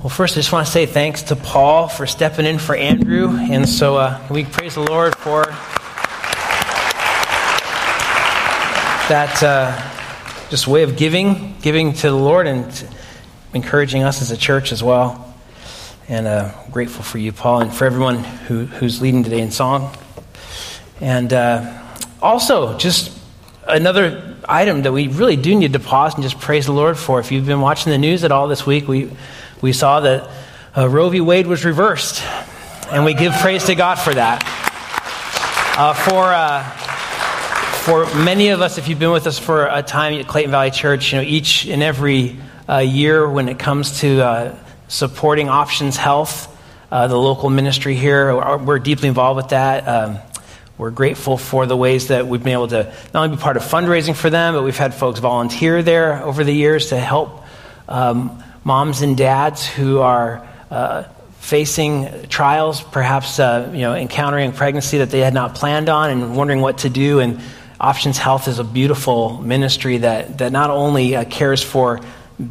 Well, first, I just want to say thanks to Paul for stepping in for Andrew. And so uh, we praise the Lord for that uh, just way of giving, giving to the Lord and encouraging us as a church as well. And uh, grateful for you, Paul, and for everyone who, who's leading today in song. And uh, also, just another item that we really do need to pause and just praise the Lord for. If you've been watching the news at all this week, we we saw that uh, Roe v. Wade was reversed, and we give praise to God for that. Uh, for, uh, for many of us, if you've been with us for a time at Clayton Valley Church, you know, each and every uh, year when it comes to uh, supporting Options Health, uh, the local ministry here, we're deeply involved with that. Um, we're grateful for the ways that we've been able to not only be part of fundraising for them, but we've had folks volunteer there over the years to help um, moms and dads who are uh, facing trials, perhaps uh, you know, encountering pregnancy that they had not planned on and wondering what to do. And Options Health is a beautiful ministry that, that not only uh, cares for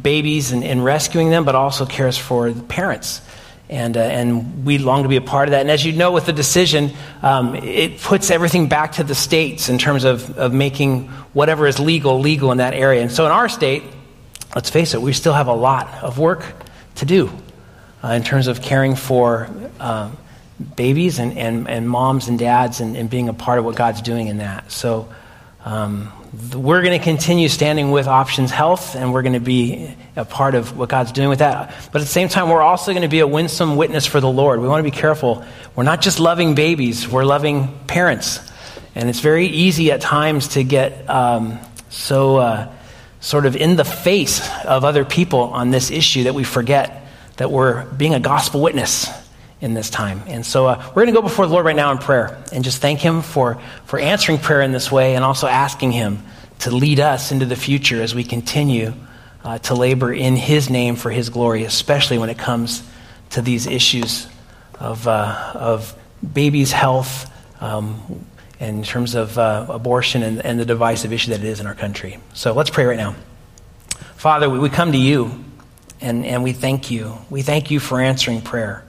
babies and, and, rescuing them, but also cares for parents. And, uh, and we long to be a part of that. And as you know, with the decision, um, it puts everything back to the states in terms of, of making whatever is legal, legal in that area. And so in our state, let's face it, we still have a lot of work to do uh, in terms of caring for uh, babies and, and, and moms and dads and, and, being a part of what God's doing in that. So um, we're going to continue standing with Options Health, and we're going to be a part of what God's doing with that. But at the same time, we're also going to be a winsome witness for the Lord. We want to be careful. We're not just loving babies, we're loving parents. And it's very easy at times to get um, so. Uh, sort of in the face of other people on this issue that we forget that we're being a gospel witness in this time. And so uh, we're going to go before the Lord right now in prayer and just thank Him for, for answering prayer in this way and also asking Him to lead us into the future as we continue uh, to labor in His name for His glory, especially when it comes to these issues of, uh, of babies' health, um, in terms of uh, abortion and, and, the divisive issue that it is in our country. So let's pray right now. Father, we, we come to you and, and we thank you. We thank you for answering prayer.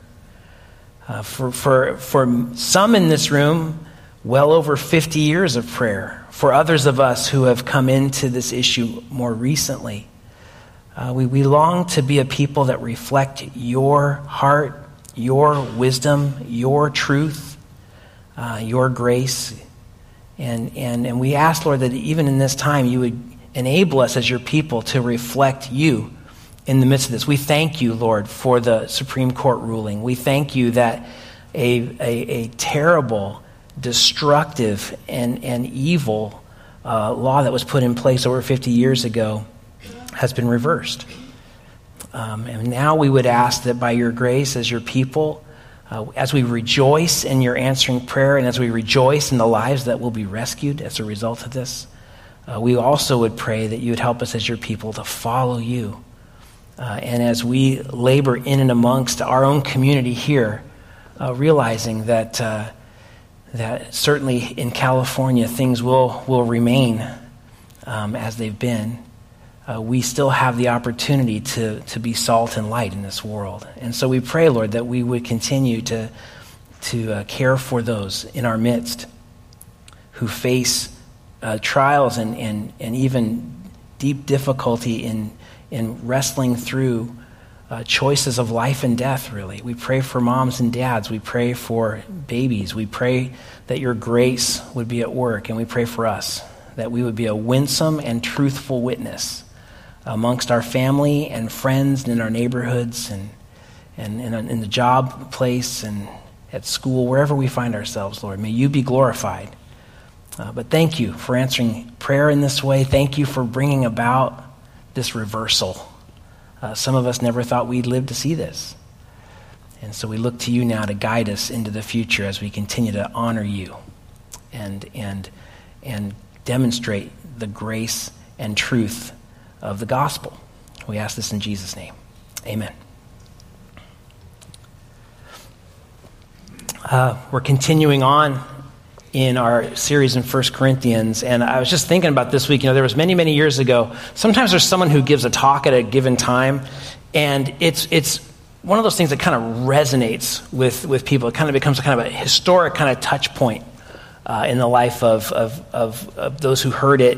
Uh, for, for, for some in this room, well over 50 years of prayer. For others of us who have come into this issue more recently, uh, we, we long to be a people that reflect your heart, your wisdom, your truth uh, your grace. And, and, and we ask, Lord, that even in this time you would enable us as your people to reflect you in the midst of this. We thank you, Lord, for the Supreme Court ruling. We thank you that a, a, a terrible, destructive, and, and evil uh, law that was put in place over 50 years ago has been reversed. Um, and now we would ask that by your grace, as your people, uh, as we rejoice in your answering prayer and as we rejoice in the lives that will be rescued as a result of this, uh, we also would pray that you would help us as your people to follow you. Uh, and as we labor in and amongst our own community here, uh, realizing that, uh, that certainly in California things will, will remain um, as they've been uh, we still have the opportunity to, to be salt and light in this world. And so we pray, Lord, that we would continue to, to uh, care for those in our midst who face uh, trials and, and, and even deep difficulty in, in wrestling through uh, choices of life and death, really. We pray for moms and dads. We pray for babies. We pray that your grace would be at work, and we pray for us, that we would be a winsome and truthful witness amongst our family and friends and in our neighborhoods and, and in, in the job place and at school, wherever we find ourselves, Lord. May you be glorified. Uh, but thank you for answering prayer in this way. Thank you for bringing about this reversal. Uh, some of us never thought we'd live to see this. And so we look to you now to guide us into the future as we continue to honor you and, and, and demonstrate the grace and truth of the gospel. We ask this in Jesus' name. Amen. Uh, we're continuing on in our series in 1 Corinthians, and I was just thinking about this week. You know, there was many, many years ago. Sometimes there's someone who gives a talk at a given time, and it's it's one of those things that kind of resonates with, with people. It kind of becomes kind of a historic kind of touch point uh, in the life of, of, of, of, those who heard it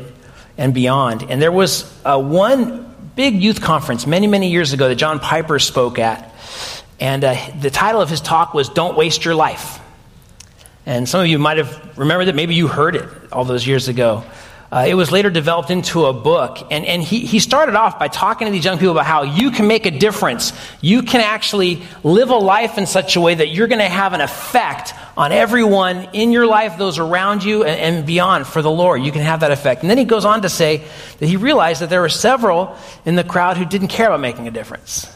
and beyond. And there was uh, one big youth conference many, many years ago that John Piper spoke at. And uh, the title of his talk was Don't Waste Your Life. And some of you might have remembered it. Maybe you heard it all those years ago. Uh, it was later developed into a book. And, and he, he started off by talking to these young people about how you can make a difference. You can actually live a life in such a way that you're going to have an effect on everyone in your life, those around you, and, and beyond for the Lord. You can have that effect. And then he goes on to say that he realized that there were several in the crowd who didn't care about making a difference.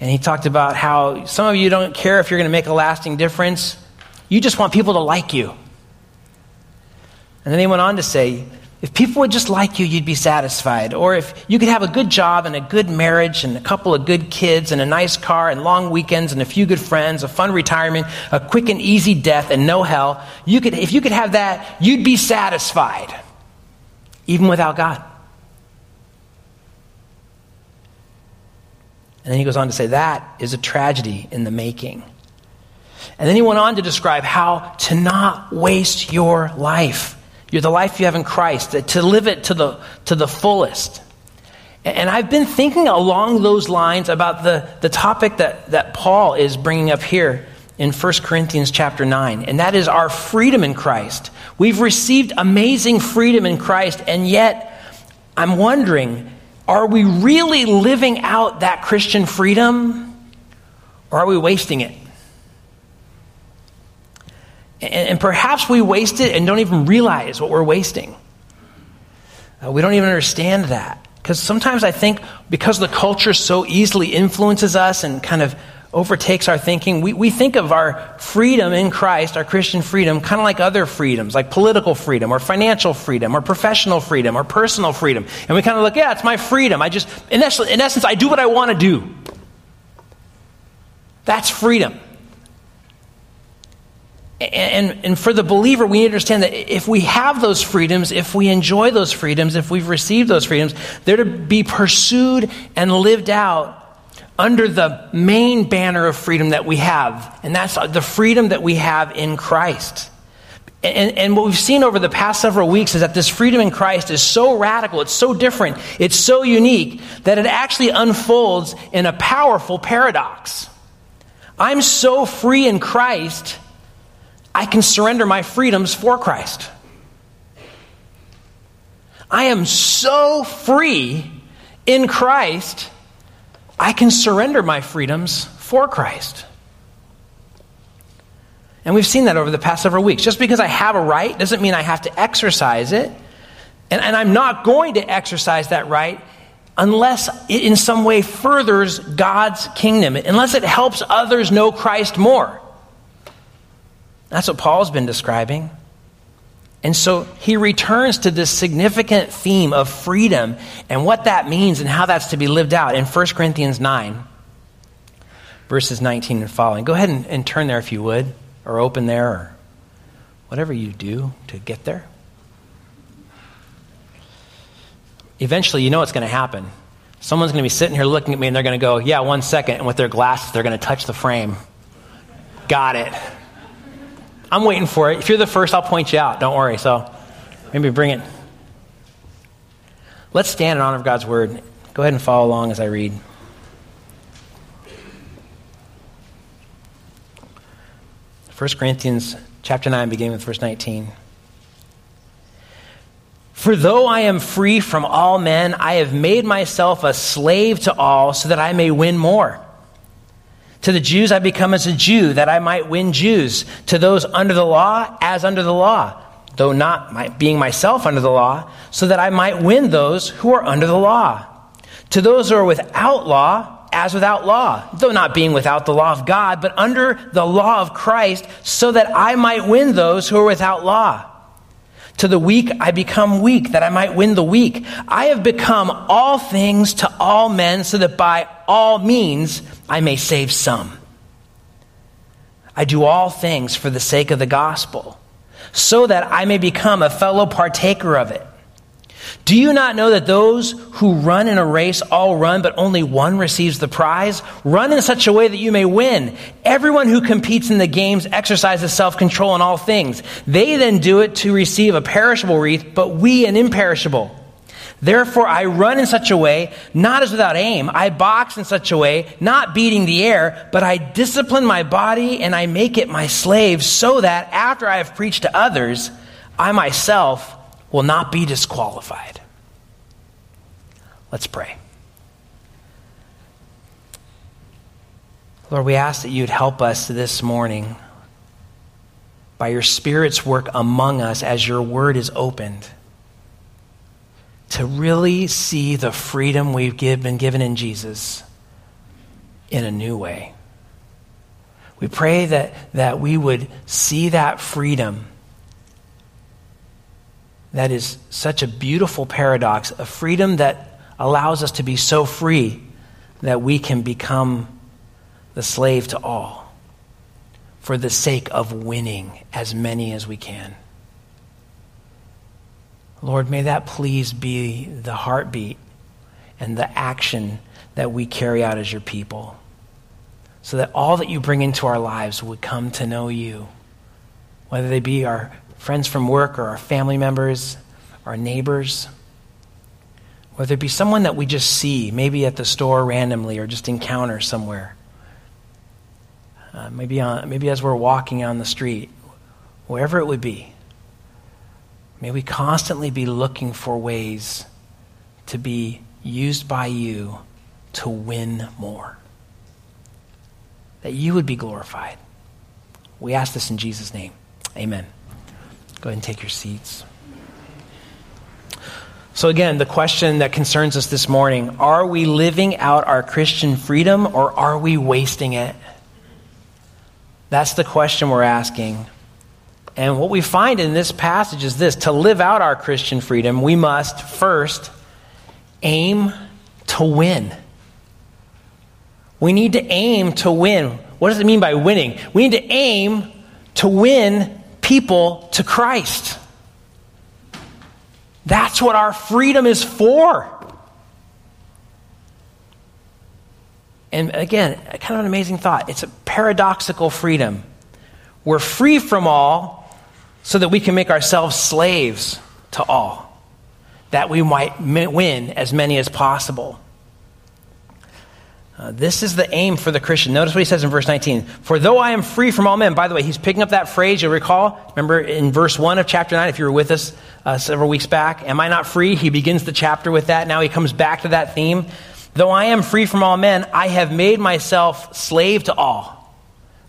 And he talked about how some of you don't care if you're going to make a lasting difference. You just want people to like you. And then he went on to say, if people would just like you, you'd be satisfied. Or if you could have a good job and a good marriage and a couple of good kids and a nice car and long weekends and a few good friends, a fun retirement, a quick and easy death and no hell, you could, if you could have that, you'd be satisfied, even without God. And then he goes on to say that is a tragedy in the making. And then he went on to describe how to not waste your life. You're the life you have in Christ, to live it to the, to the fullest. And I've been thinking along those lines about the, the topic that, that Paul is bringing up here in 1 Corinthians chapter 9, and that is our freedom in Christ. We've received amazing freedom in Christ, and yet I'm wondering are we really living out that Christian freedom, or are we wasting it? And, and perhaps we waste it and don't even realize what we're wasting. Uh, we don't even understand that. Because sometimes I think because the culture so easily influences us and kind of overtakes our thinking, we, we think of our freedom in Christ, our Christian freedom, kind of like other freedoms, like political freedom or financial freedom or professional freedom or personal freedom. And we kind of look, yeah, it's my freedom. I just, in essence, in essence I do what I want to do. That's freedom. And, and for the believer, we understand that if we have those freedoms, if we enjoy those freedoms, if we've received those freedoms, they're to be pursued and lived out under the main banner of freedom that we have. And that's the freedom that we have in Christ. And, and, what we've seen over the past several weeks is that this freedom in Christ is so radical, it's so different, it's so unique that it actually unfolds in a powerful paradox. I'm so free in Christ I can surrender my freedoms for Christ. I am so free in Christ, I can surrender my freedoms for Christ. And we've seen that over the past several weeks. Just because I have a right doesn't mean I have to exercise it. And, and I'm not going to exercise that right unless it in some way furthers God's kingdom, unless it helps others know Christ more. That's what Paul's been describing. And so he returns to this significant theme of freedom and what that means and how that's to be lived out in 1 Corinthians 9, verses 19 and following. Go ahead and, and turn there if you would, or open there, or whatever you do to get there. Eventually, you know what's going to happen. Someone's going to be sitting here looking at me and they're going to go, Yeah, one second. And with their glasses, they're going to touch the frame. Got it. I'm waiting for it. If you're the first, I'll point you out. Don't worry. So maybe bring it. Let's stand in honor of God's word. Go ahead and follow along as I read. First Corinthians chapter 9, beginning with verse 19. For though I am free from all men, I have made myself a slave to all so that I may win more. To the Jews, I become as a Jew, that I might win Jews. To those under the law, as under the law, though not my, being myself under the law, so that I might win those who are under the law. To those who are without law, as without law, though not being without the law of God, but under the law of Christ, so that I might win those who are without law. To the weak I become weak, that I might win the weak. I have become all things to all men, so that by all means I may save some. I do all things for the sake of the gospel, so that I may become a fellow partaker of it. Do you not know that those who run in a race all run, but only one receives the prize? Run in such a way that you may win. Everyone who competes in the games exercises self control in all things. They then do it to receive a perishable wreath, but we an imperishable. Therefore, I run in such a way, not as without aim. I box in such a way, not beating the air, but I discipline my body and I make it my slave, so that after I have preached to others, I myself will not be disqualified. Let's pray. Lord, we ask that you'd help us this morning by your Spirit's work among us as your word is opened to really see the freedom we've been given in Jesus in a new way. We pray that, that we would see that freedom that is such a beautiful paradox, a freedom that allows us to be so free that we can become the slave to all for the sake of winning as many as we can. Lord, may that please be the heartbeat and the action that we carry out as your people, so that all that you bring into our lives would come to know you, whether they be our friends from work or our family members, our neighbors, whether it be someone that we just see, maybe at the store randomly or just encounter somewhere. Uh, maybe, on, maybe as we're walking on the street, wherever it would be. May we constantly be looking for ways to be used by you to win more. That you would be glorified. We ask this in Jesus' name. Amen. Go ahead and take your seats. So, again, the question that concerns us this morning are we living out our Christian freedom or are we wasting it? That's the question we're asking. And what we find in this passage is this to live out our Christian freedom, we must first aim to win. We need to aim to win. What does it mean by winning? We need to aim to win people to Christ. That's what our freedom is for. And again, kind of an amazing thought. It's a paradoxical freedom. We're free from all so that we can make ourselves slaves to all, that we might win as many as possible. Uh, this is the aim for the Christian. Notice what he says in verse 19. For though I am free from all men, by the way, he's picking up that phrase, you'll recall. Remember in verse 1 of chapter 9, if you were with us uh, several weeks back, am I not free? He begins the chapter with that. Now he comes back to that theme. Though I am free from all men, I have made myself slave to all.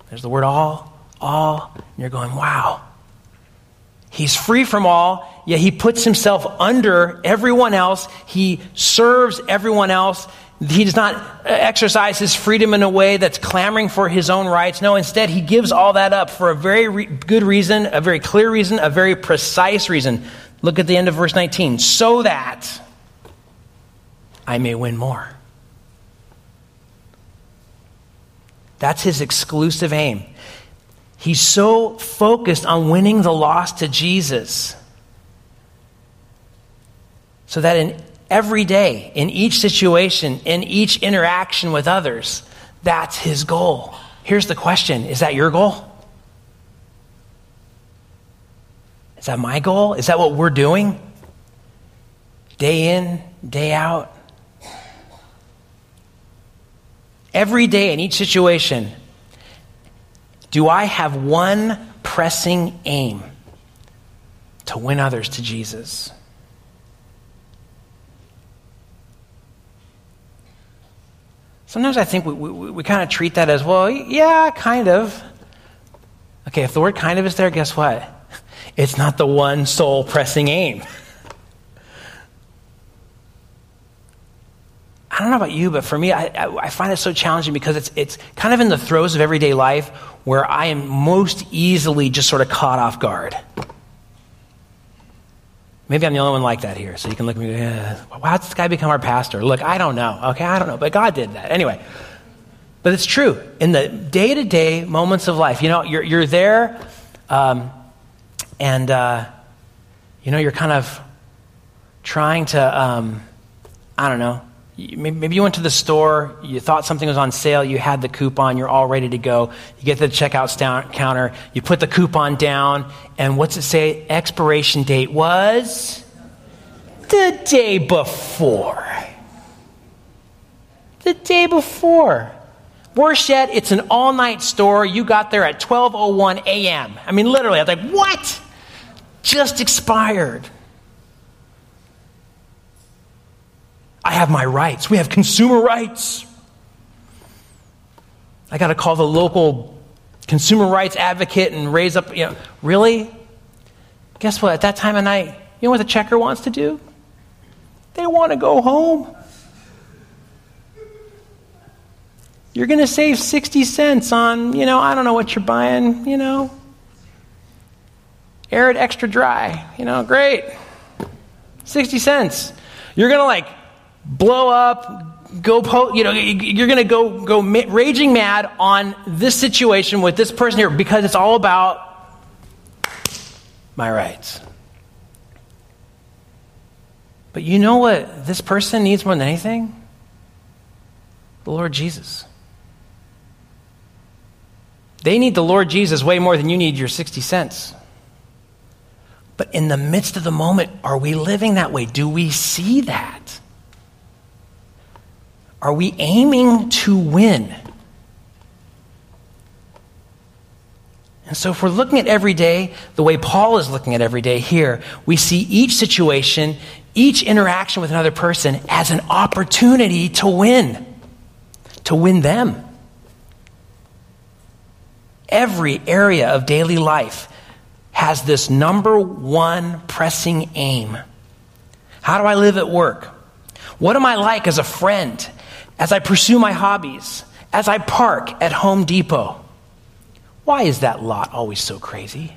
There's the word all, all. And you're going, wow. He's free from all, yet he puts himself under everyone else. He serves everyone else. He does not exercise his freedom in a way that's clamoring for his own rights. No, instead, he gives all that up for a very re- good reason, a very clear reason, a very precise reason. Look at the end of verse 19. So that I may win more. That's his exclusive aim. He's so focused on winning the lost to Jesus so that in every day, in each situation, in each interaction with others. That's his goal. Here's the question Is that your goal? Is that my goal? Is that what we're doing? Day in, day out. Every day in each situation, do I have one pressing aim to win others to Jesus? Sometimes I think we, we, we kind of treat that as, well, yeah, kind of. Okay, if the word kind of is there, guess what? It's not the one sole pressing aim. I don't know about you, but for me, I, I, find it so challenging because it's, it's kind of in the throes of everyday life where I am most easily just sort of caught off guard. Maybe I'm the only one like that here. So you can look at me go, how did this guy become our pastor? Look, I don't know. Okay, I don't know. But God did that. Anyway. But it's true. In the day to day moments of life, you know, you're, you're there um, and, uh, you know, you're kind of trying to, um, I don't know, maybe you went to the store, you thought something was on sale, you had the coupon, you're all ready to go. You get to the checkout counter, you put the coupon down, and what's it say? Expiration date was the day before. The day before. Worse yet, it's an all night store. You got there at 12.01 a.m. I mean, literally, I was like, what? Just expired. I have my rights. We have consumer rights. I got to call the local consumer rights advocate and raise up, you know, really? Guess what? At that time of night, you know what the checker wants to do? They want to go home. You're going to save 60 cents on, you know, I don't know what you're buying, you know. Arrid extra dry, you know, great. 60 cents. You're going to like blow up, go, po- you know, you're going to go, go ma- raging mad on this situation with this person here because it's all about my rights. But you know what this person needs more than anything? The Lord Jesus. They need the Lord Jesus way more than you need your 60 cents. But in the midst of the moment, are we living that way? Do we see that? Are we aiming to win? And so, if we're looking at every day the way Paul is looking at every day here, we see each situation, each interaction with another person as an opportunity to win, to win them every area of daily life has this number one pressing aim. How do I live at work? What am I like as a friend, as I pursue my hobbies, as I park at Home Depot? Why is that lot always so crazy?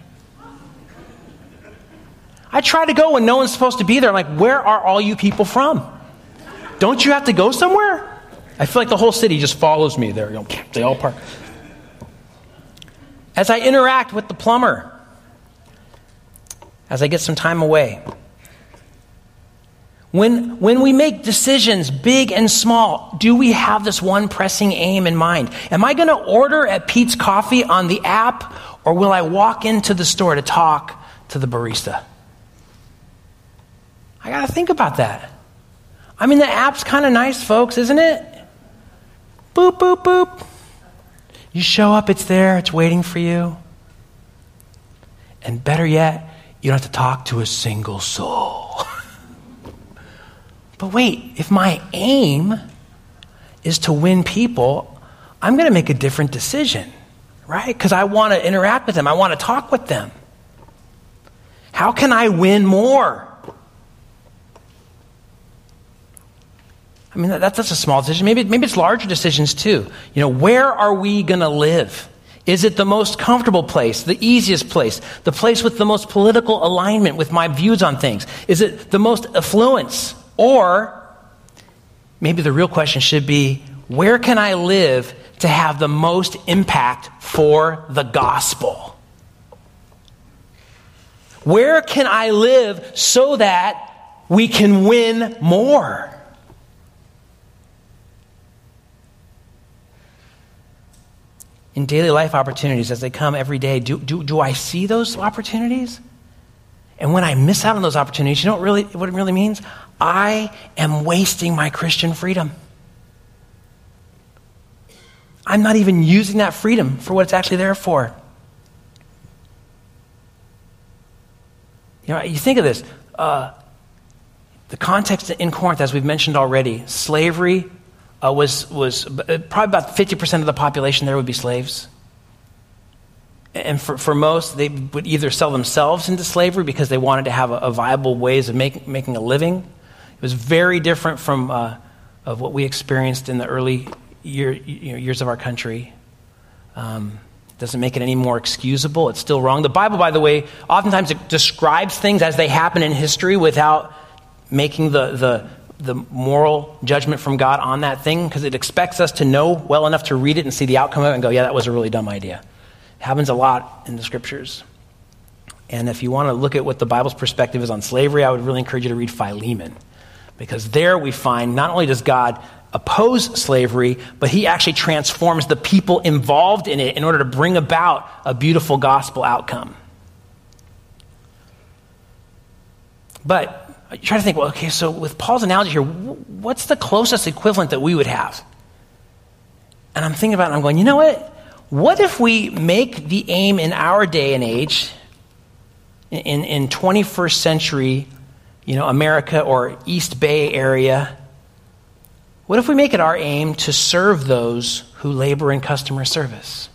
I try to go when no one's supposed to be there. I'm like, where are all you people from? Don't you have to go somewhere? I feel like the whole city just follows me there. You know, they all park as I interact with the plumber, as I get some time away. When, when we make decisions, big and small, do we have this one pressing aim in mind? Am I going to order at Peet's Coffee on the app, or will I walk into the store to talk to the barista? I got to think about that. I mean, the app's kind of nice, folks, isn't it? Boop, boop, boop. You show up, it's there, it's waiting for you. And better yet, you don't have to talk to a single soul. but wait, if my aim is to win people, I'm going to make a different decision, right? Because I want to interact with them, I want to talk with them. How can I win more? I mean, that, that's a small decision. Maybe, maybe it's larger decisions too. You know, where are we going to live? Is it the most comfortable place, the easiest place, the place with the most political alignment with my views on things? Is it the most affluence? Or maybe the real question should be where can I live to have the most impact for the gospel? Where can I live so that we can win more? in daily life opportunities as they come every day, do, do, do I see those opportunities? And when I miss out on those opportunities, you know what, really, what it really means? I am wasting my Christian freedom. I'm not even using that freedom for what it's actually there for. You know, you think of this. Uh, the context in Corinth, as we've mentioned already, slavery uh, was, was uh, probably about 50% of the population there would be slaves. And for, for most, they would either sell themselves into slavery because they wanted to have a, a viable ways of make, making a living. It was very different from uh, of what we experienced in the early year, you know, years of our country. Um, doesn't make it any more excusable. It's still wrong. The Bible, by the way, oftentimes it describes things as they happen in history without making the, the, the moral judgment from God on that thing because it expects us to know well enough to read it and see the outcome of it and go, yeah, that was a really dumb idea. Happens a lot in the scriptures. And if you want to look at what the Bible's perspective is on slavery, I would really encourage you to read Philemon. Because there we find not only does God oppose slavery, but he actually transforms the people involved in it in order to bring about a beautiful gospel outcome. But you try to think, well, okay, so with Paul's analogy here, what's the closest equivalent that we would have? And I'm thinking about it, I'm going, you know what? What if we make the aim in our day and age, in, in 21st century, you know, America or East Bay area, what if we make it our aim to serve those who labor in customer service?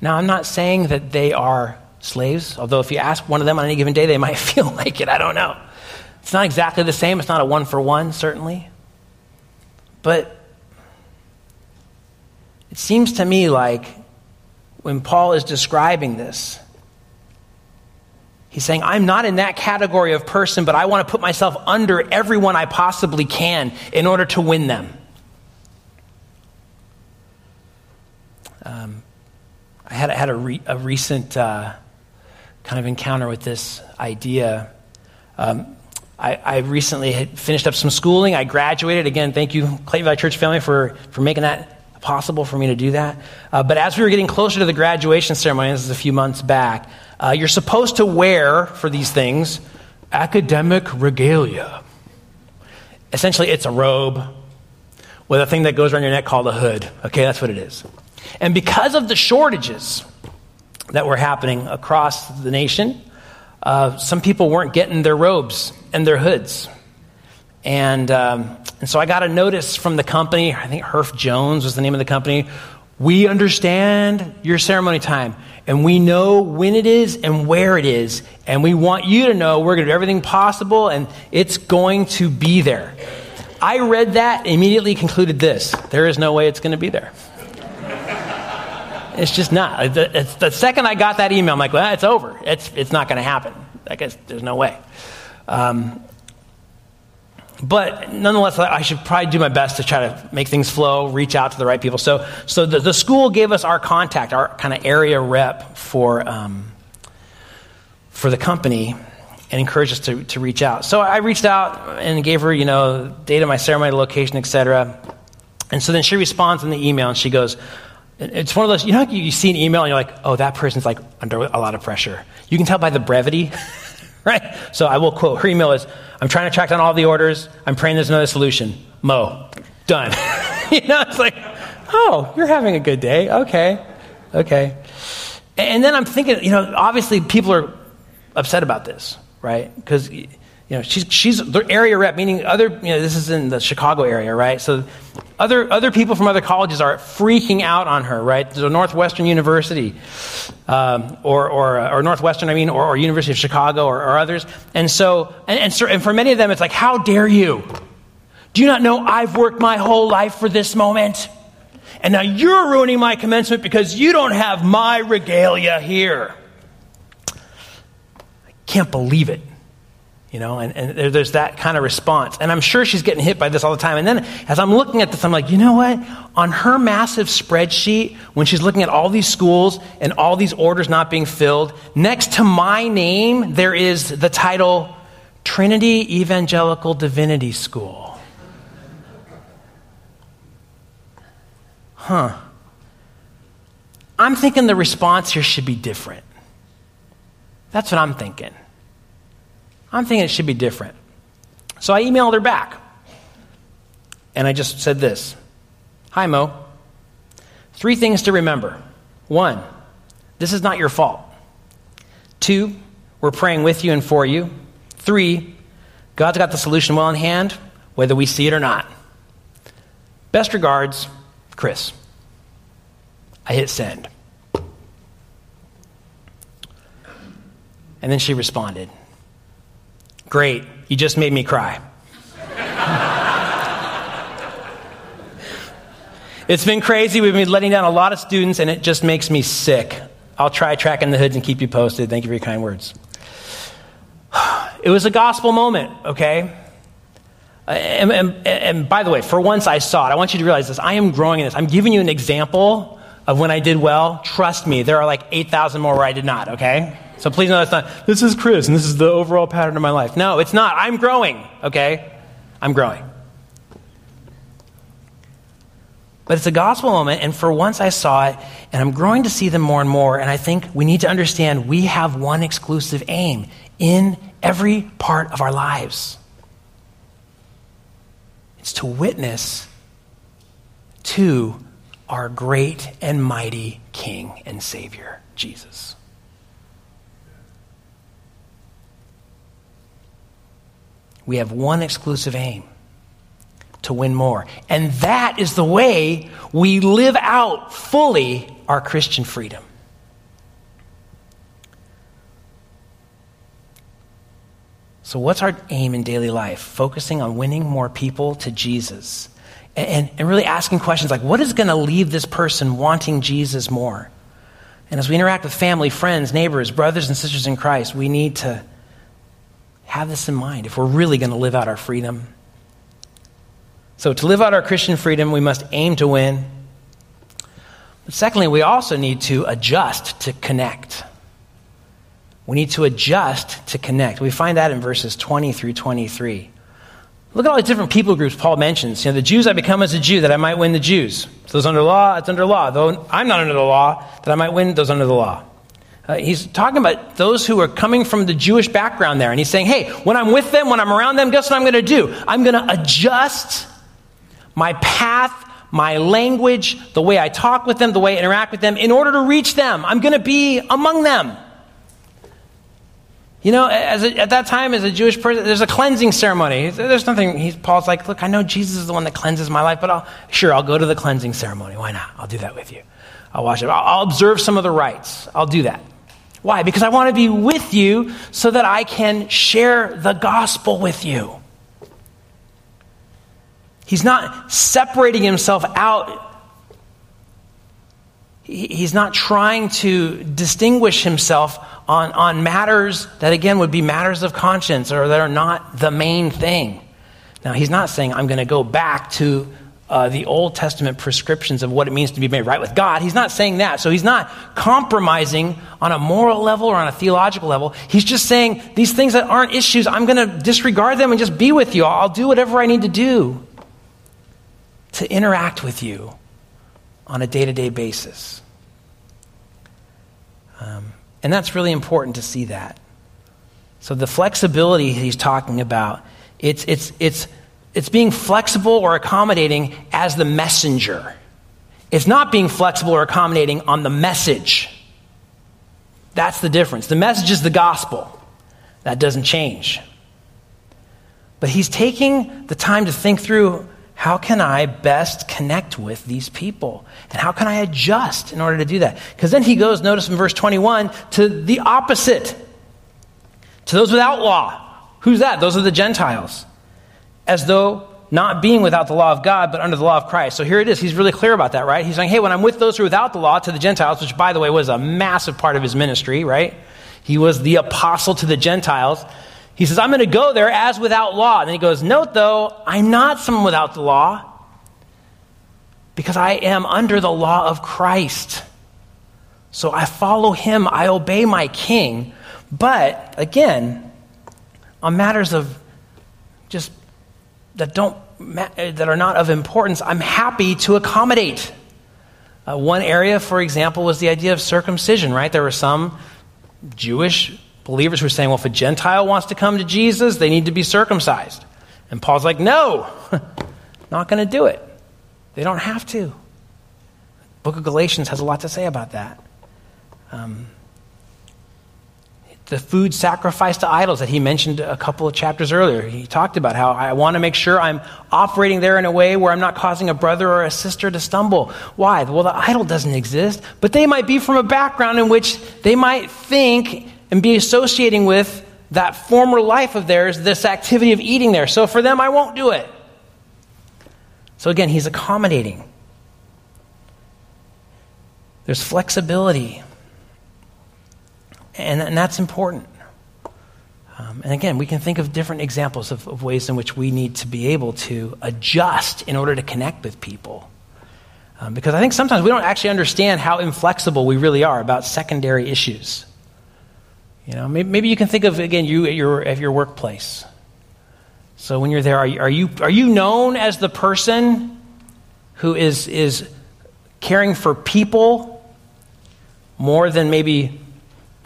Now, I'm not saying that they are slaves, although if you ask one of them on any given day, they might feel like it. I don't know. It's not exactly the same. It's not a one for one, certainly. But it seems to me like when Paul is describing this, he's saying, I'm not in that category of person, but I want to put myself under everyone I possibly can in order to win them. Um, I had, had a, re, a recent uh, kind of encounter with this idea. Um, I, I, recently had finished up some schooling. I graduated. Again, thank you, Clayton Valley Church family, for, for making that possible for me to do that. Uh, but as we were getting closer to the graduation ceremony, this is a few months back, uh, you're supposed to wear for these things academic regalia. Essentially, it's a robe with a thing that goes around your neck called a hood. Okay, that's what it is. And because of the shortages, that were happening across the nation. Uh, some people weren't getting their robes and their hoods. And, um, and so I got a notice from the company, I think Herff Jones was the name of the company. We understand your ceremony time, and we know when it is and where it is, and we want you to know we're going to do everything possible, and it's going to be there. I read that, immediately concluded this there is no way it's going to be there. It's just not. It's the second I got that email, I'm like, well, it's over. It's, it's not going to happen. I guess there's no way. Um, but nonetheless, I should probably do my best to try to make things flow, reach out to the right people. So, so the, the school gave us our contact, our kind of area rep for, um, for the company and encouraged us to, to reach out. So I reached out and gave her, you know, date of my ceremony, location, etc. And so then she responds in the email and she goes, it's one of those, you know, you see an email and you're like, oh, that person's like under a lot of pressure. You can tell by the brevity, right? So I will quote her email is, I'm trying to track down all the orders. I'm praying there's another solution. Mo, done. you know, it's like, oh, you're having a good day. Okay, okay. And then I'm thinking, you know, obviously people are upset about this, right? Because you know, she's, she's the area rep, meaning other, you know, this is in the Chicago area, right? So other, other people from other colleges are freaking out on her, right? So Northwestern University, um, or, or, or Northwestern, I mean, or, or University of Chicago, or, or others. And so, and, and, so, and for many of them, it's like, how dare you? Do you not know I've worked my whole life for this moment? And now you're ruining my commencement because you don't have my regalia here. I can't believe it. You know, and, and there's that kind of response. And I'm sure she's getting hit by this all the time. And then as I'm looking at this, I'm like, you know what? On her massive spreadsheet, when she's looking at all these schools and all these orders not being filled, next to my name, there is the title Trinity Evangelical Divinity School. Huh. I'm thinking the response here should be different. That's what I'm thinking. I'm thinking it should be different. So I emailed her back. And I just said this Hi, Mo. Three things to remember. One, this is not your fault. Two, we're praying with you and for you. Three, God's got the solution well in hand, whether we see it or not. Best regards, Chris. I hit send. And then she responded. Great. You just made me cry. it's been crazy. We've been letting down a lot of students, and it just makes me sick. I'll try tracking the hoods and keep you posted. Thank you for your kind words. It was a gospel moment, okay? And, and, and, by the way, for once I saw it. I want you to realize this. I am growing in this. I'm giving you an example of when I did well, trust me, there are like 8,000 more where I did not, okay? So please know that's not, this is Chris and this is the overall pattern of my life. No, it's not. I'm growing, okay? I'm growing. But it's a gospel moment, and for once I saw it, and I'm growing to see them more and more, and I think we need to understand we have one exclusive aim in every part of our lives. It's to witness to our great and mighty King and Savior, Jesus. We have one exclusive aim to win more. And that is the way we live out fully our Christian freedom. So, what's our aim in daily life? Focusing on winning more people to Jesus. And, and really asking questions like, what is going to leave this person wanting Jesus more? And as we interact with family, friends, neighbors, brothers, and sisters in Christ, we need to have this in mind if we're really going to live out our freedom. So, to live out our Christian freedom, we must aim to win. But secondly, we also need to adjust to connect. We need to adjust to connect. We find that in verses 20 through 23. Look at all the different people groups Paul mentions. You know, the Jews I become as a Jew that I might win the Jews. So those under law, it's under law. Though I'm not under the law, that I might win those under the law. Uh, he's talking about those who are coming from the Jewish background there. And he's saying, hey, when I'm with them, when I'm around them, guess what I'm going to do? I'm going to adjust my path, my language, the way I talk with them, the way I interact with them in order to reach them. I'm going to be among them. You know, a, at that time, as a Jewish person, there's a cleansing ceremony. There's nothing. He, Paul's like, look, I know Jesus is the one that cleanses my life, but I'll, sure, I'll go to the cleansing ceremony. Why not? I'll do that with you. I'll watch it. I'll observe some of the rites. I'll do that. Why? Because I want to be with you so that I can share the gospel with you. He's not separating himself out He's not trying to distinguish himself on, on matters that, again, would be matters of conscience or that are not the main thing. Now, he's not saying, I'm going to go back to uh, the Old Testament prescriptions of what it means to be made right with God. He's not saying that. So he's not compromising on a moral level or on a theological level. He's just saying, these things that aren't issues, I'm going to disregard them and just be with you. I'll do whatever I need to do to interact with you on a day to day basis. Um, and that's really important to see that. So the flexibility he's talking about, it's, it's, it's, it's being flexible or accommodating as the messenger. It's not being flexible or accommodating on the message. That's the difference. The message is the gospel. That doesn't change. But he's taking the time to think through how can I best connect with these people? And how can I adjust in order to do that? Because then he goes, notice in verse 21, to the opposite. To those without law. Who's that? Those are the Gentiles. As though not being without the law of God, but under the law of Christ. So here it is. He's really clear about that, right? He's saying, hey, when I'm with those who are without the law, to the Gentiles, which by the way was a massive part of his ministry, right? He was the apostle to the Gentiles. He says, I'm going to go there as without law. And then he goes, Note though, I'm not someone without the law because I am under the law of Christ. So I follow him, I obey my king. But again, on matters of just that don't that are not of importance, I'm happy to accommodate. Uh, one area, for example, was the idea of circumcision, right? There were some Jewish believers who were saying, well, if a Gentile wants to come to Jesus, they need to be circumcised. And Paul's like, no, not going to do it. They don't have to. The book of Galatians has a lot to say about that. Um, the food sacrificed to idols that he mentioned a couple of chapters earlier. He talked about how I want to make sure I'm operating there in a way where I'm not causing a brother or a sister to stumble. Why? Well, the idol doesn't exist, but they might be from a background in which they might think and be associating with that former life of theirs, this activity of eating there. So for them, I won't do it. So again, he's accommodating. There's flexibility. And, and that's important. Um, and again, we can think of different examples of, of, ways in which we need to be able to adjust in order to connect with people. Um, because I think sometimes we don't actually understand how inflexible we really are about secondary issues. You know, maybe, maybe you can think of, again, you at your, at your workplace. So when you're there, are you, are you, are you known as the person who is, is caring for people more than maybe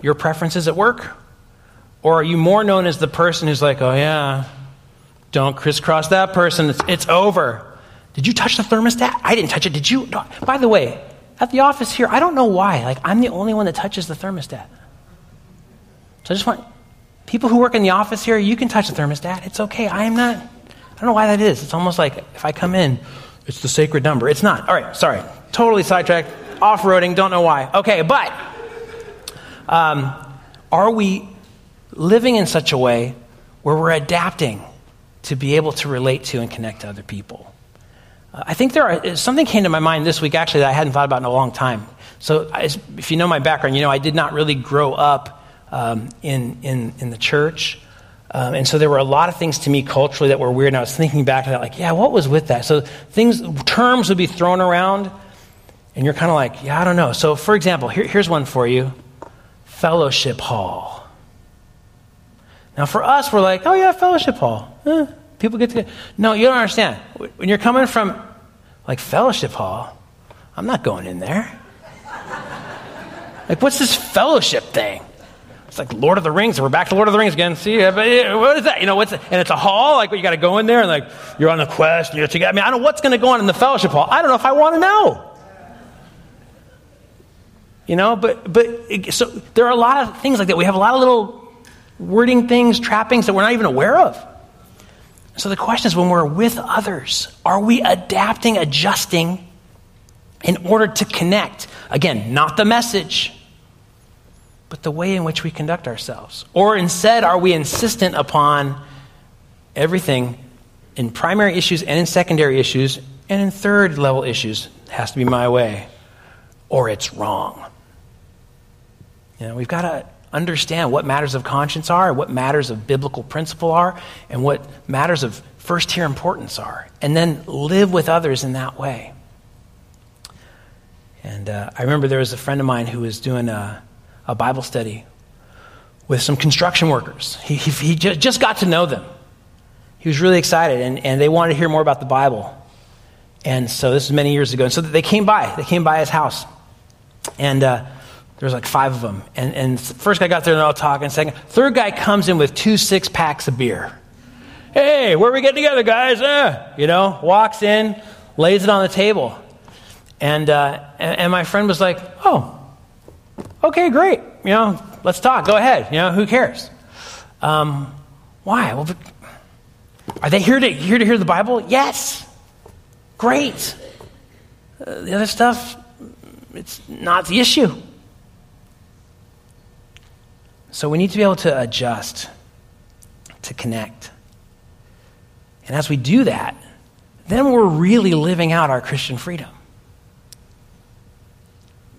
your preferences at work? Or are you more known as the person who's like, oh, yeah, don't crisscross that person, it's, it's over. Did you touch the thermostat? I didn't touch it. Did you? No. By the way, at the office here, I don't know why. Like, I'm the only one that touches the thermostat. So I just want people who work in the office here, you can touch the thermostat. It's okay. I am not, I don't know why that is. It's almost like if I come in, it's the sacred number. It's not. All right, sorry. Totally sidetracked. Off roading, don't know why. Okay, but um, are we living in such a way where we're adapting to be able to relate to and connect to other people? Uh, I think there are, something came to my mind this week actually that I hadn't thought about in a long time. So, if you know my background, you know I did not really grow up um, in, in, in the church. Um, and so there were a lot of things to me culturally that were weird. And I was thinking back to that, like, yeah, what was with that? So things, terms would be thrown around, and you're kind of like, yeah, I don't know. So, for example, here, here's one for you fellowship hall. Now, for us, we're like, oh, yeah, fellowship hall. Eh, people get together. No, you don't understand. When you're coming from like fellowship hall, I'm not going in there. like, what's this fellowship thing? It's like Lord of the Rings, we're back to Lord of the Rings again. See, what is that? You know, what's it? and it's a hall. Like, you got to go in there, and like you're on a quest. And you're together. I mean, I don't know what's going to go on in the fellowship hall. I don't know if I want to know. You know, but but so there are a lot of things like that. We have a lot of little wording things, trappings that we're not even aware of. So the question is, when we're with others, are we adapting, adjusting in order to connect? Again, not the message but the way in which we conduct ourselves? Or instead, are we insistent upon everything in primary issues and in secondary issues and in third level issues? Has to be my way, or it's wrong. You know, we've got to understand what matters of conscience are, what matters of biblical principle are, and what matters of first tier importance are, and then live with others in that way. And uh, I remember there was a friend of mine who was doing a a Bible study with some construction workers. He, he, he just got to know them. He was really excited, and, and they wanted to hear more about the Bible. And so this was many years ago. And so they came by. They came by his house. And uh, there was like five of them. And, and first guy got there and they're all talking. Second, third guy comes in with two six packs of beer. Hey, where we get together, guys? Uh, you know, walks in, lays it on the table. And, uh, and, and my friend was like, oh, Okay, great. You know, let's talk. Go ahead. You know, who cares? Um, why? Well, are they here to here to hear the Bible? Yes. Great. Uh, the other stuff, it's not the issue. So we need to be able to adjust, to connect. And as we do that, then we're really living out our Christian freedom.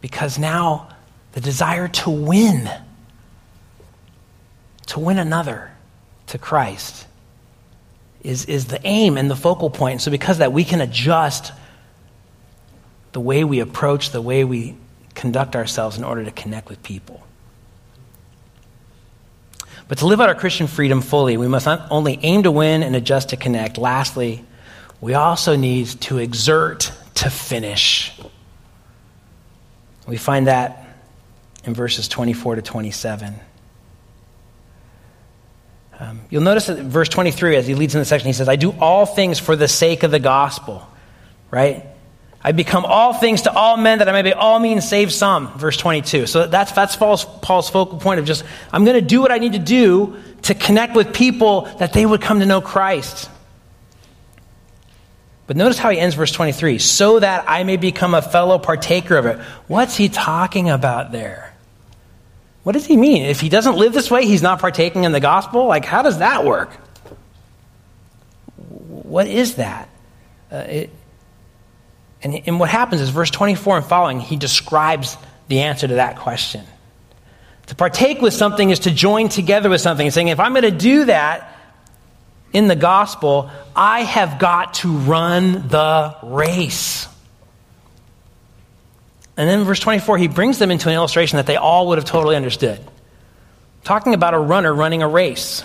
Because now the desire to win, to win another to Christ, is, is the aim and the focal point. So, because that, we can adjust the way we approach, the way we conduct ourselves in order to connect with people. But to live out our Christian freedom fully, we must not only aim to win and adjust to connect. Lastly, we also need to exert to finish. We find that in verses 24 to 27. Um, you'll notice that verse 23, as he leads in the section, he says, I do all things for the sake of the gospel, right? I become all things to all men that I may be all means save some, verse 22. So that's, that's Paul's, Paul's focal point of just, I'm going to do what I need to do to connect with people that they would come to know Christ. But notice how he ends verse 23 so that I may become a fellow partaker of it. What's he talking about there? What does he mean? If he doesn't live this way, he's not partaking in the gospel? Like, how does that work? What is that? Uh, it, and, and what happens is, verse 24 and following, he describes the answer to that question. To partake with something is to join together with something. He's saying, if I'm going to do that in the gospel, I have got to run the race. And then verse 24, he brings them into an illustration that they all would have totally understood. Talking about a runner running a race.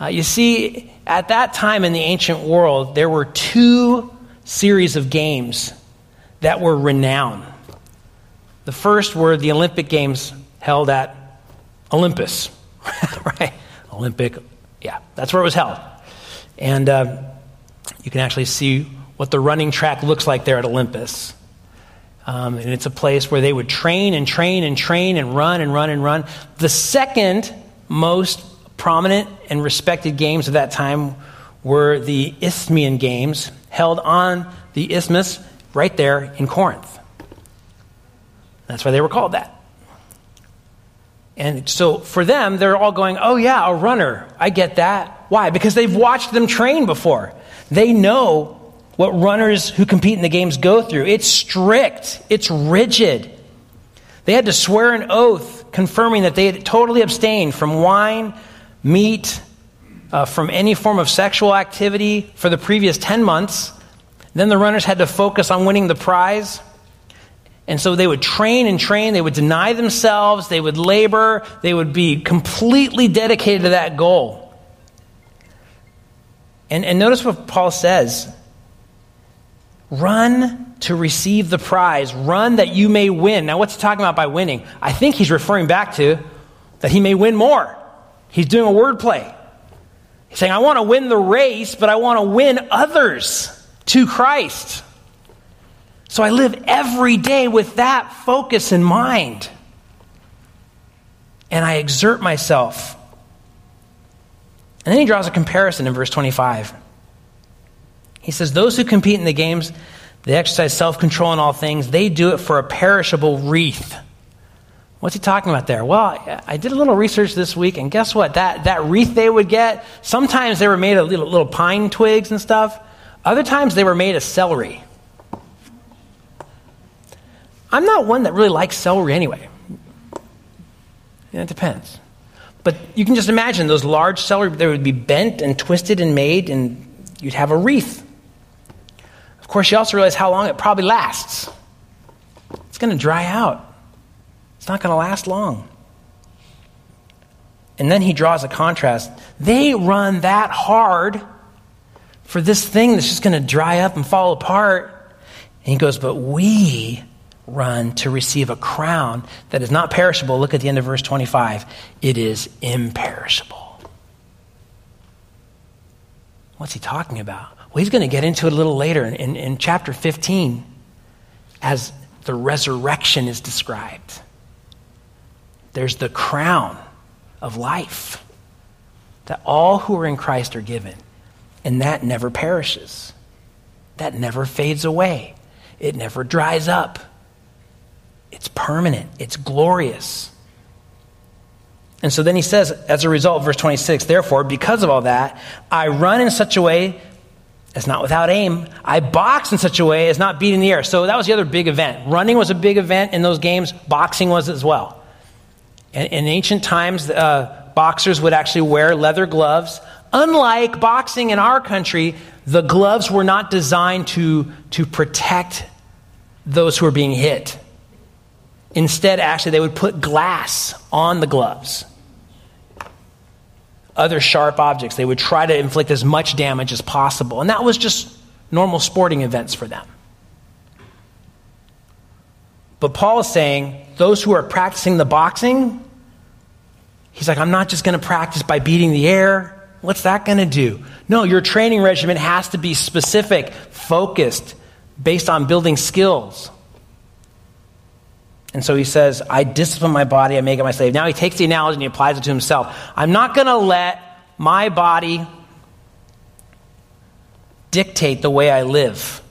Uh, you see, at that time in the ancient world, there were two series of games that were renowned. The first were the Olympic Games held at Olympus, right? Olympic, yeah, that's where it was held. And uh, you can actually see what the running track looks like there at Olympus. Um, and it's a place where they would train and train and train and run and run and run. The second most prominent and respected games of that time were the Isthmian Games, held on the isthmus right there in Corinth. That's why they were called that. And so for them, they're all going, oh, yeah, a runner. I get that. Why? Because they've watched them train before. They know what runners who compete in the games go through. It's strict, it's rigid. They had to swear an oath confirming that they had totally abstained from wine, meat, uh, from any form of sexual activity for the previous 10 months. Then the runners had to focus on winning the prize. And so they would train and train, they would deny themselves, they would labor, they would be completely dedicated to that goal. And, and notice what Paul says Run to receive the prize. Run that you may win. Now, what's he talking about by winning? I think he's referring back to that he may win more. He's doing a word play. Saying, I want to win the race, but I want to win others to Christ. So I live every day with that focus in mind. And I exert myself. And then he draws a comparison in verse 25. He says, Those who compete in the games, they exercise self control in all things, they do it for a perishable wreath. What's he talking about there? Well, I did a little research this week, and guess what? That, that wreath they would get, sometimes they were made of little, little pine twigs and stuff. Other times they were made of celery. I'm not one that really likes celery anyway. Yeah, it depends. But you can just imagine those large celery, they would be bent and twisted and made, and you'd have a wreath. Of course, you also realize how long it probably lasts. It's going to dry out, it's not going to last long. And then he draws a contrast. They run that hard for this thing that's just going to dry up and fall apart. And he goes, But we run to receive a crown that is not perishable. Look at the end of verse 25. It is imperishable. What's he talking about? Well, he's going to get into it a little later in, in, in chapter 15 as the resurrection is described. There's the crown of life that all who are in Christ are given, and that never perishes. That never fades away. It never dries up. It's permanent. It's glorious. And so then he says, as a result, verse 26, therefore, because of all that, I run in such a way as not without aim. I box in such a way as not beating the air. So that was the other big event. Running was a big event in those games, boxing was as well. And in ancient times, uh, boxers would actually wear leather gloves. Unlike boxing in our country, the gloves were not designed to, to protect those who were being hit. Instead, actually, they would put glass on the gloves other sharp objects. They would try to inflict as much damage as possible. And that was just normal sporting events for them. But Paul is saying those who are practicing the boxing, he's like, I'm not just going to practice by beating the air. What's that going to do? No, your training regimen has to be specific, focused, based on building skills. And so he says, I discipline my body, I make it my slave. Now he takes the analogy and he applies it to himself. I'm not going to let my body dictate the way I live.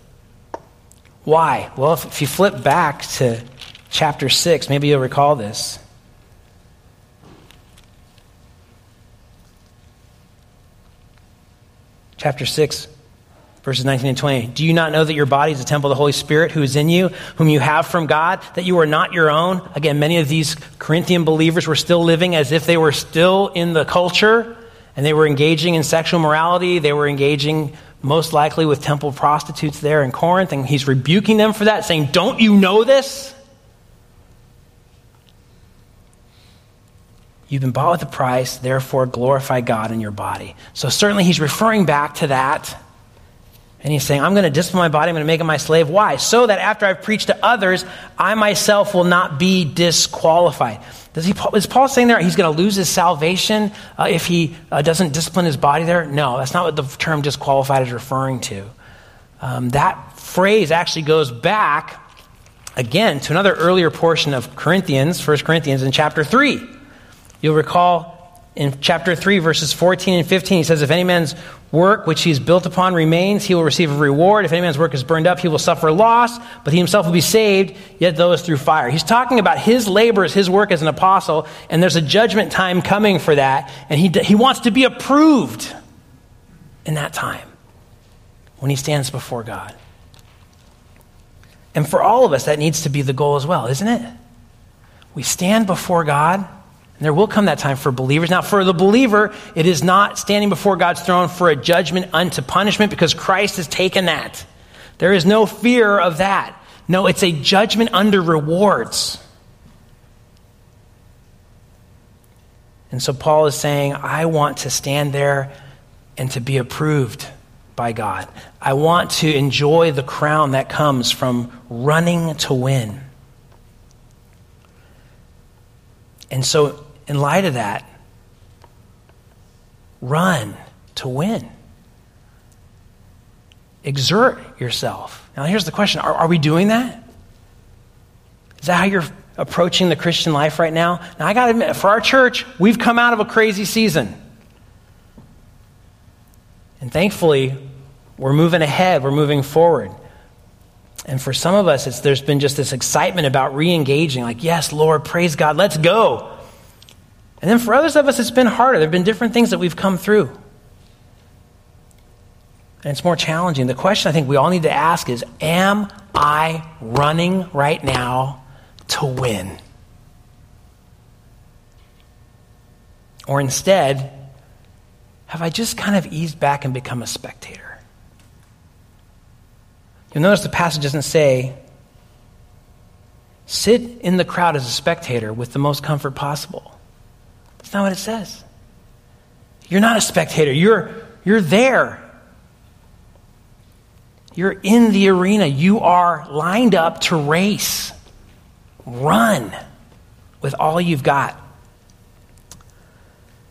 Why? Well, if, if you flip back to chapter 6, maybe you'll recall this. Chapter 6, Verses 19 and 20. Do you not know that your body is a temple of the Holy Spirit who is in you, whom you have from God, that you are not your own? Again, many of these Corinthian believers were still living as if they were still in the culture and they were engaging in sexual morality. They were engaging most likely with temple prostitutes there in Corinth, and he's rebuking them for that, saying, Don't you know this? You've been bought with a price, therefore glorify God in your body. So certainly he's referring back to that. And he's saying, I'm going to discipline my body, I'm going to make it my slave. Why? So that after I've preached to others, I myself will not be disqualified. Does he, is Paul saying there he's going to lose his salvation uh, if he uh, doesn't discipline his body there? No, that's not what the term disqualified is referring to. Um, that phrase actually goes back again to another earlier portion of Corinthians, 1 Corinthians in chapter 3. You'll recall in chapter 3, verses 14 and 15, he says, If any man's work which he is built upon remains, he will receive a reward. If any man's work is burned up, he will suffer loss, but he himself will be saved, yet it's through fire. He's talking about his labors, his work as an apostle, and there's a judgment time coming for that, and he, he wants to be approved in that time when he stands before God. And for all of us, that needs to be the goal as well, isn't it? We stand before God and there will come that time for believers. Now, for the believer, it is not standing before God's throne for a judgment unto punishment because Christ has taken that. There is no fear of that. No, it's a judgment under rewards. And so Paul is saying, I want to stand there and to be approved by God. I want to enjoy the crown that comes from running to win. And so in light of that, run to win. Exert yourself. Now, here's the question are, are, we doing that? Is that how you're approaching the Christian life right now? Now, I got to admit, for our church, we've come out of a crazy season. And thankfully, we're moving ahead, we're moving forward. And for some of us, there's been just this excitement about re engaging, like, yes, Lord, praise God, let's go. And then for others of us, it's been harder. There have been different things that we've come through. And it's more challenging. The question I think we all need to ask is Am I running right now to win? Or instead, have I just kind of eased back and become a spectator? You'll notice the passage doesn't say, sit in the crowd as a spectator with the most comfort possible. That's not what it says. You're not a spectator, you're, you're there. You're in the arena. You are lined up to race. Run with all you've got.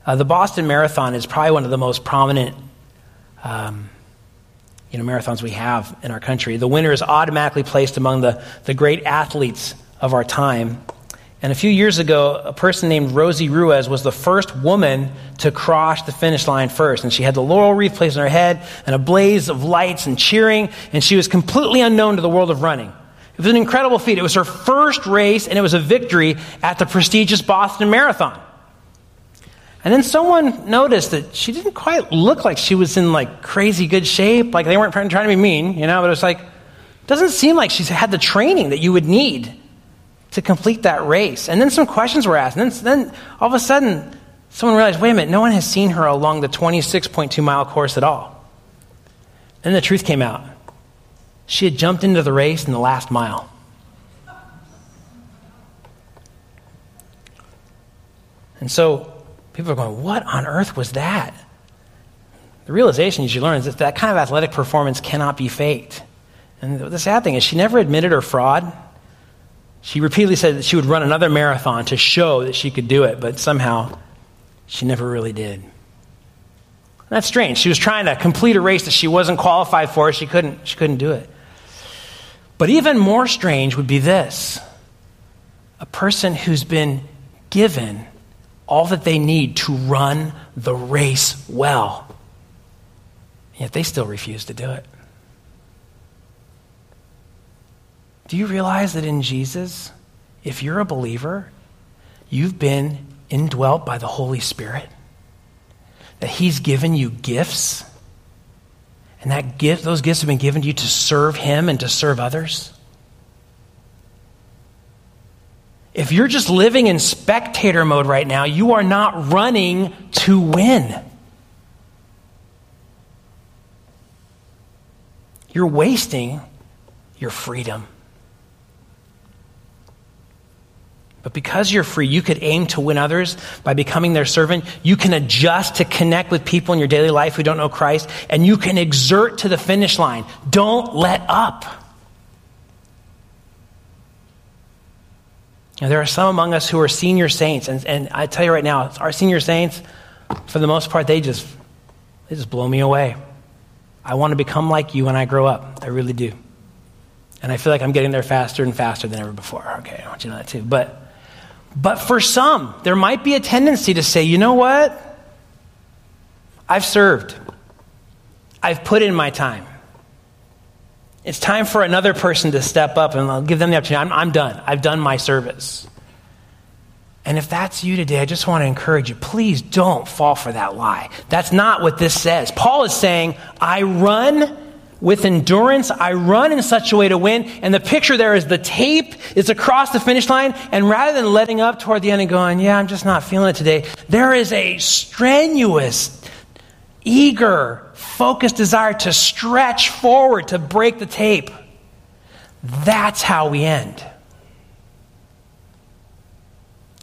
Uh, the Boston Marathon is probably one of the most prominent um, you know, marathons we have in our country. The winner is automatically placed among the, the great athletes of our time. And a few years ago, a person named Rosie Ruiz was the first woman to cross the finish line first. And she had the laurel wreath placed on her head and a blaze of lights and cheering, and she was completely unknown to the world of running. It was an incredible feat. It was her first race, and it was a victory at the prestigious Boston Marathon. And then someone noticed that she didn't quite look like she was in like crazy good shape. Like they weren't trying to be mean, you know, but it was like, doesn't seem like she's had the training that you would need to complete that race. And then some questions were asked. And then, then all of a sudden, someone realized wait a minute, no one has seen her along the 26.2 mile course at all. Then the truth came out. She had jumped into the race in the last mile. And so people are going, what on earth was that? The realization you learn is that that kind of athletic performance cannot be faked. And the sad thing is, she never admitted her fraud. She repeatedly said that she would run another marathon to show that she could do it, but somehow she never really did. That's strange. She was trying to complete a race that she wasn't qualified for. She couldn't, she couldn't do it. But even more strange would be this a person who's been given all that they need to run the race well, yet they still refuse to do it. Do you realize that in Jesus, if you're a believer, you've been indwelt by the Holy Spirit? That He's given you gifts? And that gift, those gifts have been given to you to serve Him and to serve others? If you're just living in spectator mode right now, you are not running to win. you're wasting your freedom. But because you're free, you could aim to win others by becoming their servant. You can adjust to connect with people in your daily life who don't know Christ, and you can exert to the finish line. Don't let up. Now, there are some among us who are senior saints, and, and I tell you right now, our senior saints, for the most part, they just, they just blow me away. I want to become like you when I grow up. I really do. And I feel like I'm getting there faster and faster than ever before. Okay, I want you to know that too. But but for some, there might be a tendency to say, you know what? I've served, I've put in my time. It's time for another person to step up and I'll give them the opportunity. I'm, I'm done. I've done my service. And if that's you today, I just want to encourage you please don't fall for that lie. That's not what this says. Paul is saying, I run with endurance. I run in such a way to win. And the picture there is the tape is across the finish line. And rather than letting up toward the end and going, yeah, I'm just not feeling it today, there is a strenuous, eager, focused desire to stretch forward to break the tape. That's how we end.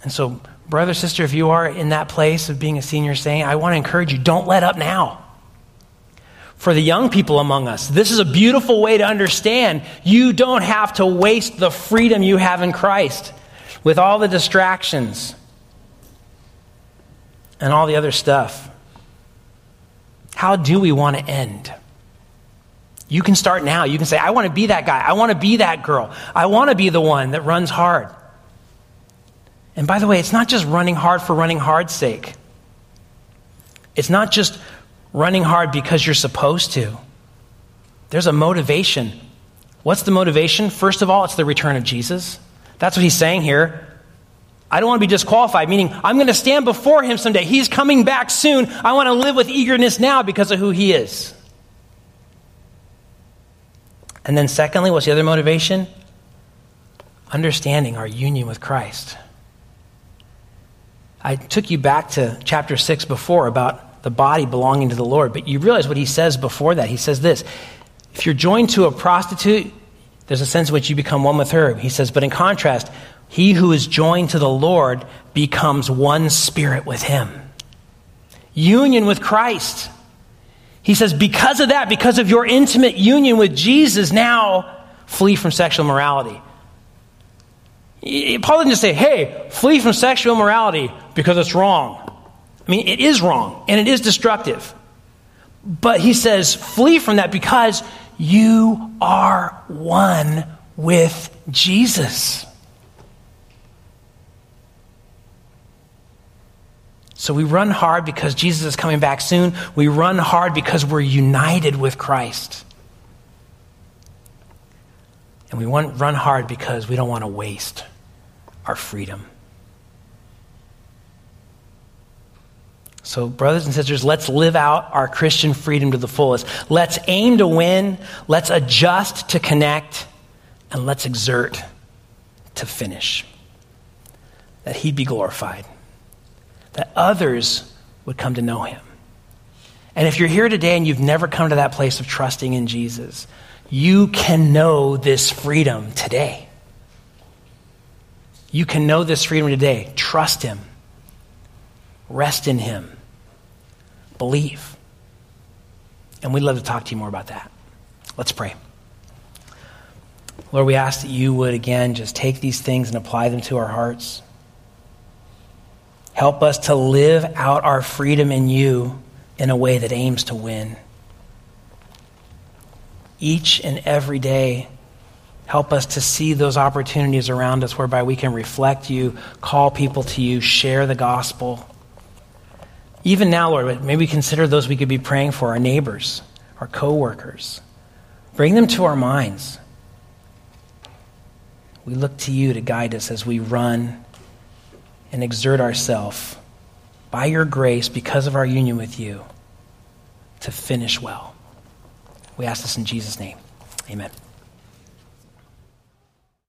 And so, brother, sister, if you are in that place of being a senior saying, I want to encourage you don't let up now for the young people among us. This is a beautiful way to understand you don't have to waste the freedom you have in Christ with all the distractions and all the other stuff. How do we want to end? You can start now. You can say, I want to be that guy. I want to be that girl. I want to be the one that runs hard. And by the way, it's not just running hard for running hard's sake. It's not just running hard because you're supposed to. There's a motivation. What's the motivation? First of all, it's the return of Jesus. That's what he's saying here. I don't want to be disqualified, meaning I'm going to stand before him someday. He's coming back soon. I want to live with eagerness now because of who he is. And then, secondly, what's the other motivation? Understanding our union with Christ. I took you back to chapter 6 before about the body belonging to the Lord. But you realize what he says before that. He says this If you're joined to a prostitute, there's a sense in which you become one with her. He says, but in contrast, he who is joined to the Lord becomes one spirit with him. Union with Christ. He says, because of that, because of your intimate union with Jesus, now flee from sexual morality. Paul didn't just say, hey, flee from sexual morality because it's wrong. I mean, it is wrong and it is destructive. But he says, flee from that because you are one with Jesus. So we run hard because Jesus is coming back soon. We run hard because we're united with Christ. And we run hard because we don't want to waste our freedom. So, brothers and sisters, let's live out our Christian freedom to the fullest. Let's aim to win, let's adjust to connect, and let's exert to finish. That He'd be glorified, that others would come to know Him. And if you're here today and you've never come to that place of trusting in Jesus, you can know this freedom today. You can know this freedom today. Trust Him, rest in Him believe. And we'd love to talk to you more about that. Let's pray. Lord, we ask that you would again just take these things and apply them to our hearts. Help us to live out our freedom in you in a way that aims to win. Each and every day, help us to see those opportunities around us whereby we can reflect you, call people to you, share the gospel even now, Lord, maybe consider those we could be praying for our neighbors, our coworkers. Bring them to our minds. We look to you to guide us as we run and exert ourselves by your grace, because of our union with you, to finish well. We ask this in Jesus' name. Amen.